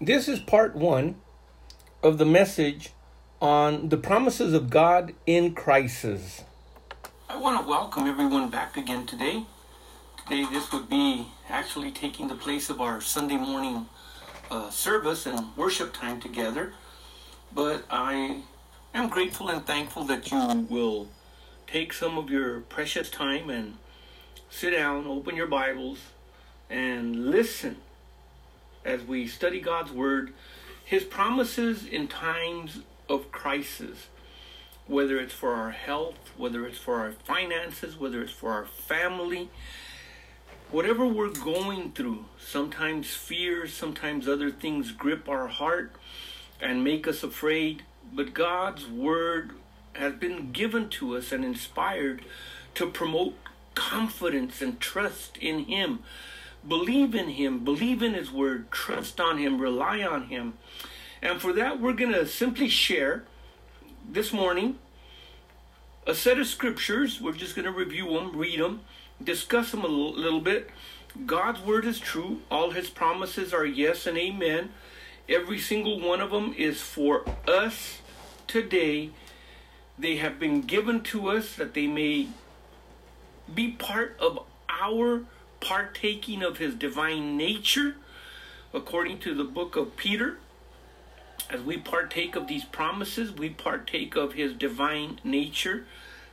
This is part one of the message on the promises of God in crisis. I want to welcome everyone back again today. Today, this would be actually taking the place of our Sunday morning uh, service and worship time together. But I am grateful and thankful that you will take some of your precious time and sit down, open your Bibles, and listen as we study God's Word, His promises in times of crisis, whether it's for our health, whether it's for our finances, whether it's for our family, whatever we're going through, sometimes fear, sometimes other things grip our heart and make us afraid, but God's Word has been given to us and inspired to promote confidence and trust in Him. Believe in Him, believe in His Word, trust on Him, rely on Him. And for that, we're going to simply share this morning a set of scriptures. We're just going to review them, read them, discuss them a little bit. God's Word is true, all His promises are yes and amen. Every single one of them is for us today. They have been given to us that they may be part of our partaking of his divine nature, according to the book of Peter. As we partake of these promises, we partake of his divine nature.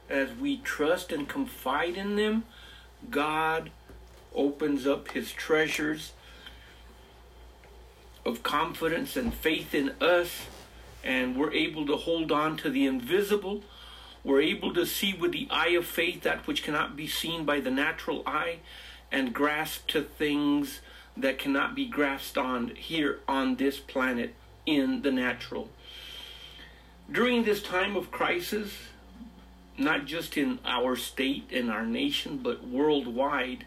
As we trust and confide in them, God opens up his treasures of confidence and faith in us, and we're able to hold on to the invisible we're able to see with the eye of faith that which cannot be seen by the natural eye and grasp to things that cannot be grasped on here on this planet in the natural. During this time of crisis, not just in our state and our nation, but worldwide,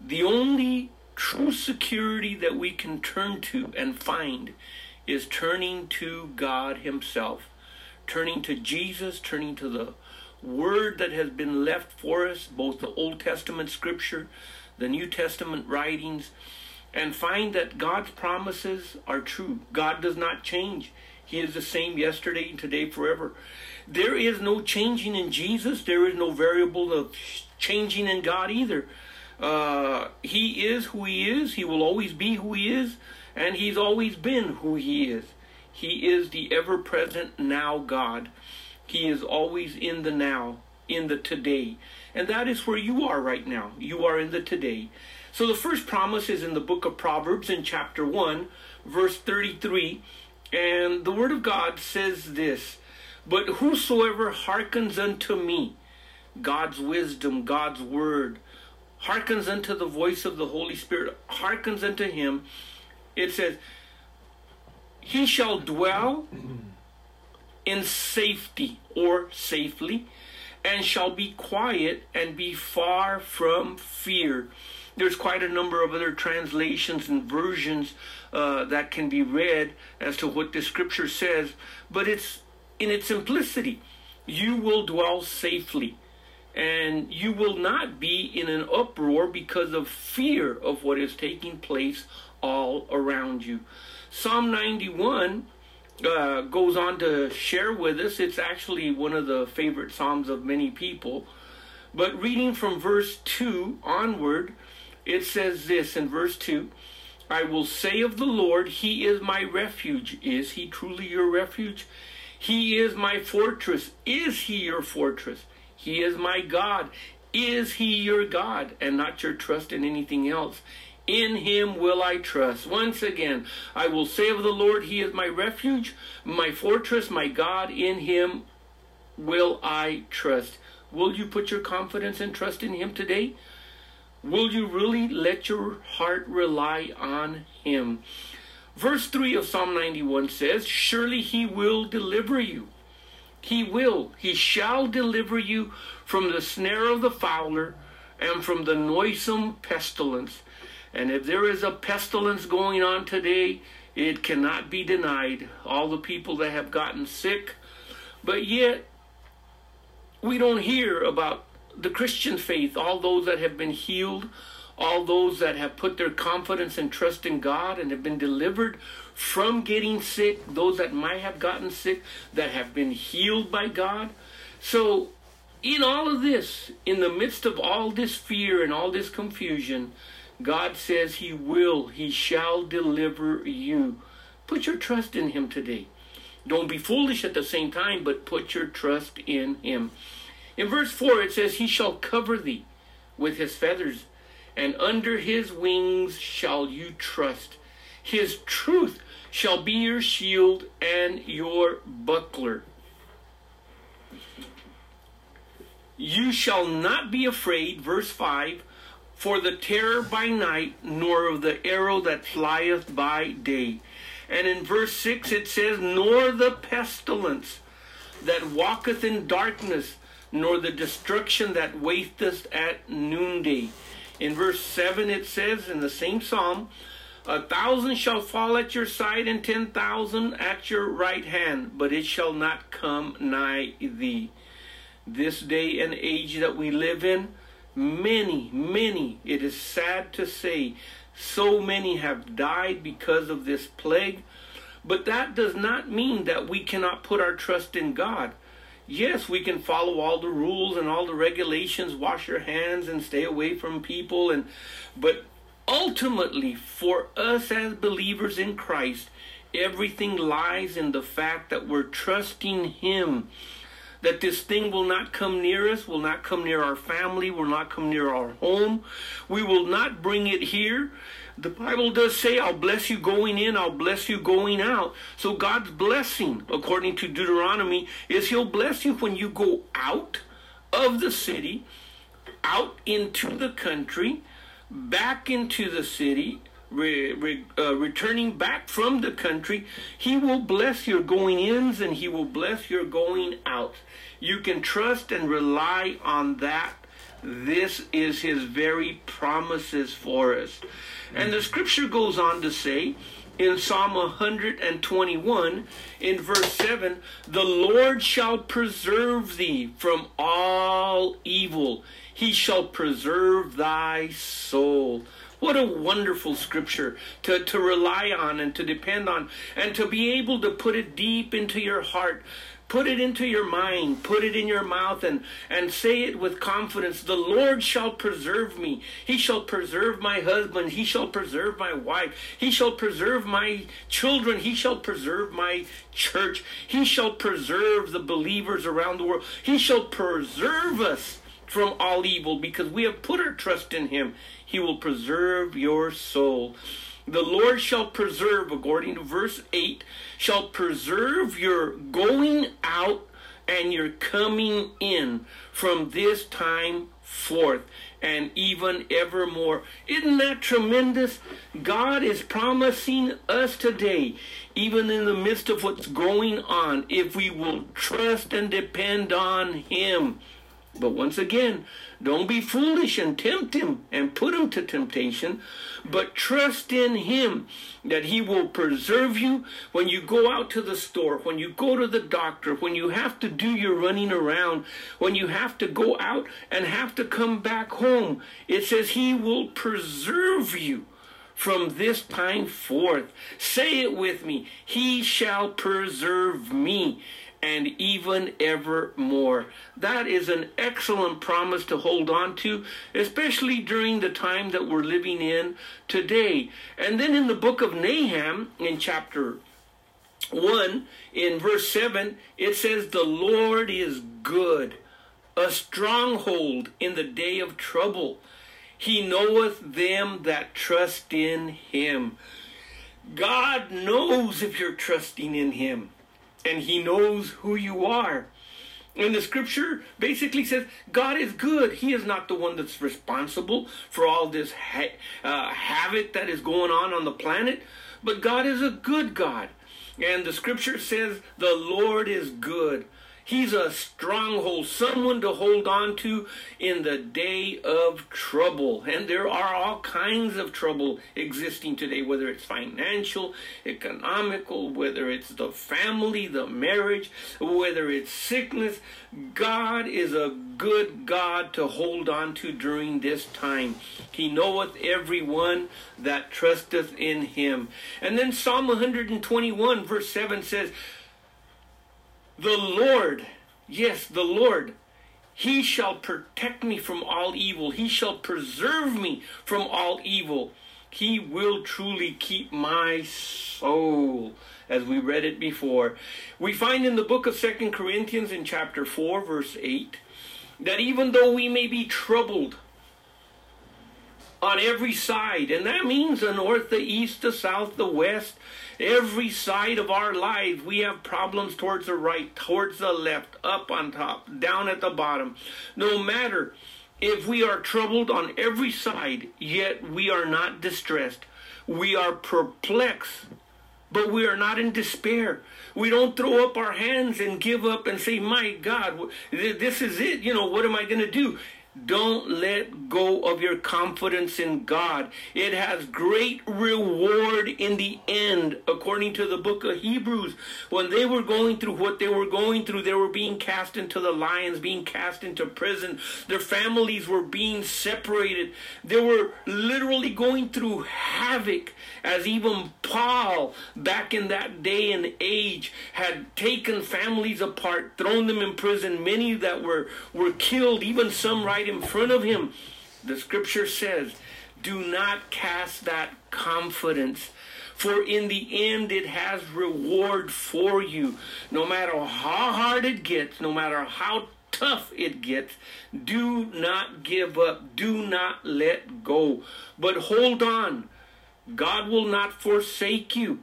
the only true security that we can turn to and find is turning to God Himself turning to Jesus, turning to the word that has been left for us, both the Old Testament scripture, the New Testament writings, and find that God's promises are true. God does not change. He is the same yesterday and today forever. There is no changing in Jesus. There is no variable of changing in God either. Uh, he is who he is. He will always be who he is. And he's always been who he is. He is the ever present now God. He is always in the now, in the today. And that is where you are right now. You are in the today. So the first promise is in the book of Proverbs in chapter 1, verse 33. And the word of God says this But whosoever hearkens unto me, God's wisdom, God's word, hearkens unto the voice of the Holy Spirit, hearkens unto him, it says, he shall dwell in safety or safely, and shall be quiet and be far from fear. There's quite a number of other translations and versions uh, that can be read as to what the scripture says, but it's in its simplicity. You will dwell safely, and you will not be in an uproar because of fear of what is taking place all around you. Psalm 91 uh, goes on to share with us, it's actually one of the favorite Psalms of many people. But reading from verse 2 onward, it says this in verse 2 I will say of the Lord, He is my refuge. Is He truly your refuge? He is my fortress. Is He your fortress? He is my God. Is He your God? And not your trust in anything else. In him will I trust. Once again, I will say of the Lord, He is my refuge, my fortress, my God. In him will I trust. Will you put your confidence and trust in Him today? Will you really let your heart rely on Him? Verse 3 of Psalm 91 says, Surely He will deliver you. He will. He shall deliver you from the snare of the fowler and from the noisome pestilence. And if there is a pestilence going on today, it cannot be denied. All the people that have gotten sick, but yet we don't hear about the Christian faith, all those that have been healed, all those that have put their confidence and trust in God and have been delivered from getting sick, those that might have gotten sick, that have been healed by God. So, in all of this, in the midst of all this fear and all this confusion, God says He will, He shall deliver you. Put your trust in Him today. Don't be foolish at the same time, but put your trust in Him. In verse 4, it says, He shall cover thee with His feathers, and under His wings shall you trust. His truth shall be your shield and your buckler. You shall not be afraid, verse 5, for the terror by night, nor of the arrow that flieth by day. And in verse 6 it says, Nor the pestilence that walketh in darkness, nor the destruction that wasteth at noonday. In verse 7 it says in the same psalm, A thousand shall fall at your side, and ten thousand at your right hand, but it shall not come nigh thee. This day and age that we live in, many, many, it is sad to say, so many have died because of this plague. But that does not mean that we cannot put our trust in God. Yes, we can follow all the rules and all the regulations, wash your hands and stay away from people and but ultimately for us as believers in Christ, everything lies in the fact that we're trusting him that this thing will not come near us, will not come near our family, will not come near our home. We will not bring it here. The Bible does say, I'll bless you going in, I'll bless you going out. So God's blessing, according to Deuteronomy, is He'll bless you when you go out of the city, out into the country, back into the city, re, re, uh, returning back from the country, He will bless your going ins and He will bless your going out. You can trust and rely on that. This is His very promises for us. And the scripture goes on to say, in Psalm 121, in verse 7, the Lord shall preserve thee from all evil. He shall preserve thy soul. What a wonderful scripture to, to rely on and to depend on and to be able to put it deep into your heart. Put it into your mind, put it in your mouth, and, and say it with confidence. The Lord shall preserve me. He shall preserve my husband. He shall preserve my wife. He shall preserve my children. He shall preserve my church. He shall preserve the believers around the world. He shall preserve us from all evil because we have put our trust in him. He will preserve your soul. The Lord shall preserve, according to verse 8, shall preserve your going out and your coming in from this time forth and even evermore. Isn't that tremendous? God is promising us today, even in the midst of what's going on, if we will trust and depend on Him. But once again, don't be foolish and tempt him and put him to temptation, but trust in him that he will preserve you when you go out to the store, when you go to the doctor, when you have to do your running around, when you have to go out and have to come back home. It says he will preserve you from this time forth. Say it with me. He shall preserve me and even ever more. That is an excellent promise to hold on to, especially during the time that we're living in today. And then in the book of Nahum, in chapter 1, in verse 7, it says, The Lord is good, a stronghold in the day of trouble. He knoweth them that trust in him. God knows if you're trusting in him and he knows who you are. And the scripture basically says God is good. He is not the one that's responsible for all this ha- uh, havoc that is going on on the planet, but God is a good God. And the scripture says the Lord is good. He's a stronghold, someone to hold on to in the day of trouble. And there are all kinds of trouble existing today, whether it's financial, economical, whether it's the family, the marriage, whether it's sickness. God is a good God to hold on to during this time. He knoweth every one that trusteth in him. And then Psalm 121, verse 7 says, the Lord, yes, the Lord, He shall protect me from all evil. He shall preserve me from all evil. He will truly keep my soul, as we read it before. We find in the book of Second Corinthians in chapter 4, verse 8, that even though we may be troubled on every side, and that means the north, the east, the south, the west, Every side of our lives, we have problems towards the right, towards the left, up on top, down at the bottom. No matter if we are troubled on every side, yet we are not distressed. We are perplexed, but we are not in despair. We don't throw up our hands and give up and say, My God, this is it. You know, what am I going to do? Don't let go of your confidence in God. It has great reward in the end, according to the book of Hebrews. When they were going through what they were going through, they were being cast into the lions, being cast into prison. Their families were being separated. They were literally going through havoc, as even Paul, back in that day and age, had taken families apart, thrown them in prison. Many that were, were killed, even some right right in front of him. The scripture says, do not cast that confidence for in the end it has reward for you. No matter how hard it gets, no matter how tough it gets, do not give up. Do not let go. But hold on. God will not forsake you.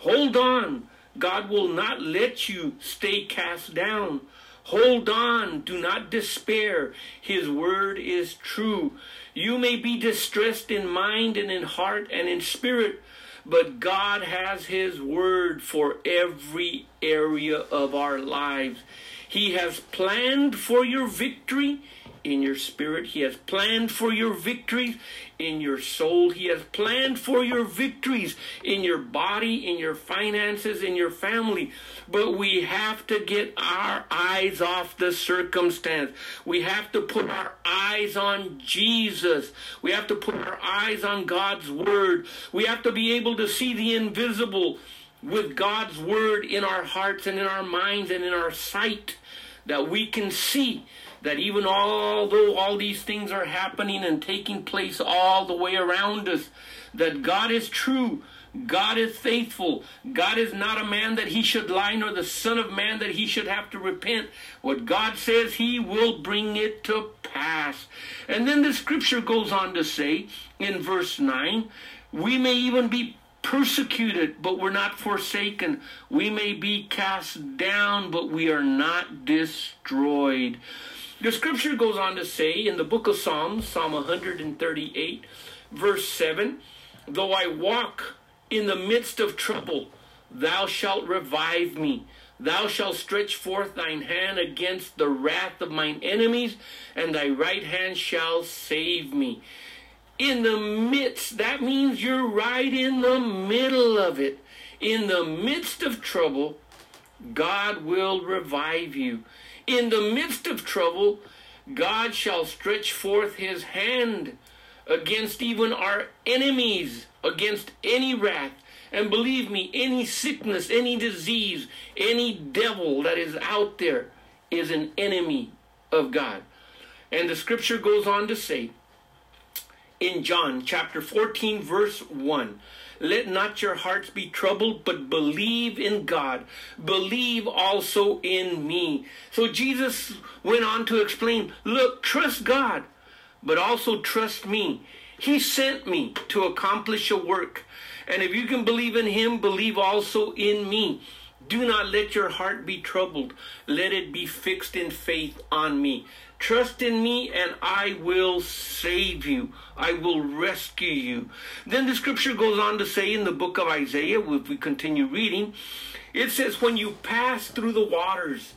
Hold on. God will not let you stay cast down. Hold on, do not despair. His word is true. You may be distressed in mind and in heart and in spirit, but God has His word for every area of our lives. He has planned for your victory in your spirit. He has planned for your victories in your soul. He has planned for your victories in your body, in your finances, in your family. But we have to get our eyes off the circumstance. We have to put our eyes on Jesus. We have to put our eyes on God's Word. We have to be able to see the invisible with God's Word in our hearts and in our minds and in our sight that we can see that even although all these things are happening and taking place all the way around us, that God is true, God is faithful, God is not a man that he should lie, nor the Son of Man that he should have to repent. What God says, he will bring it to pass. And then the scripture goes on to say in verse 9, we may even be persecuted, but we're not forsaken. We may be cast down, but we are not destroyed. The scripture goes on to say in the book of Psalms, Psalm 138, verse 7 Though I walk in the midst of trouble, thou shalt revive me. Thou shalt stretch forth thine hand against the wrath of mine enemies, and thy right hand shall save me. In the midst, that means you're right in the middle of it. In the midst of trouble, God will revive you. In the midst of trouble, God shall stretch forth his hand against even our enemies, against any wrath. And believe me, any sickness, any disease, any devil that is out there is an enemy of God. And the scripture goes on to say in John chapter 14, verse 1 let not your hearts be troubled, but believe in God. Believe also in me. So Jesus went on to explain look, trust God, but also trust me. He sent me to accomplish a work. And if you can believe in him, believe also in me. Do not let your heart be troubled. Let it be fixed in faith on me. Trust in me and I will save you. I will rescue you. Then the scripture goes on to say in the book of Isaiah, if we continue reading, it says, When you pass through the waters,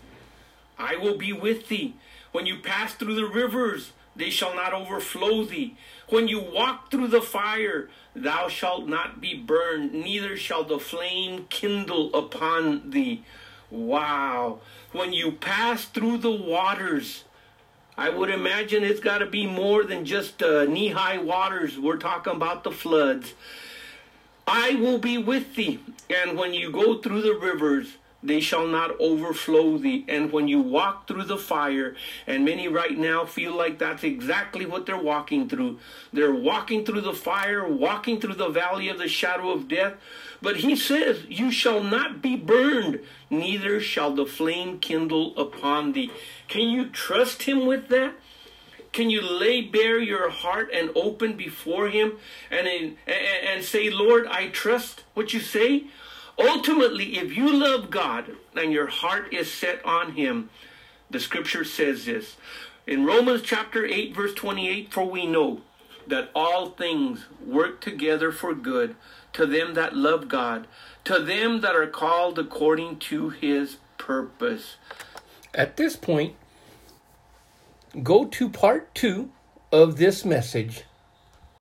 I will be with thee. When you pass through the rivers, they shall not overflow thee. When you walk through the fire, thou shalt not be burned, neither shall the flame kindle upon thee. Wow. When you pass through the waters, I would imagine it's got to be more than just uh, knee high waters. We're talking about the floods. I will be with thee, and when you go through the rivers, they shall not overflow thee. And when you walk through the fire, and many right now feel like that's exactly what they're walking through. They're walking through the fire, walking through the valley of the shadow of death. But he says, You shall not be burned, neither shall the flame kindle upon thee. Can you trust him with that? Can you lay bare your heart and open before him and, and, and say, Lord, I trust what you say? Ultimately, if you love God and your heart is set on Him, the scripture says this. In Romans chapter 8, verse 28, for we know that all things work together for good to them that love God, to them that are called according to His purpose. At this point, go to part two of this message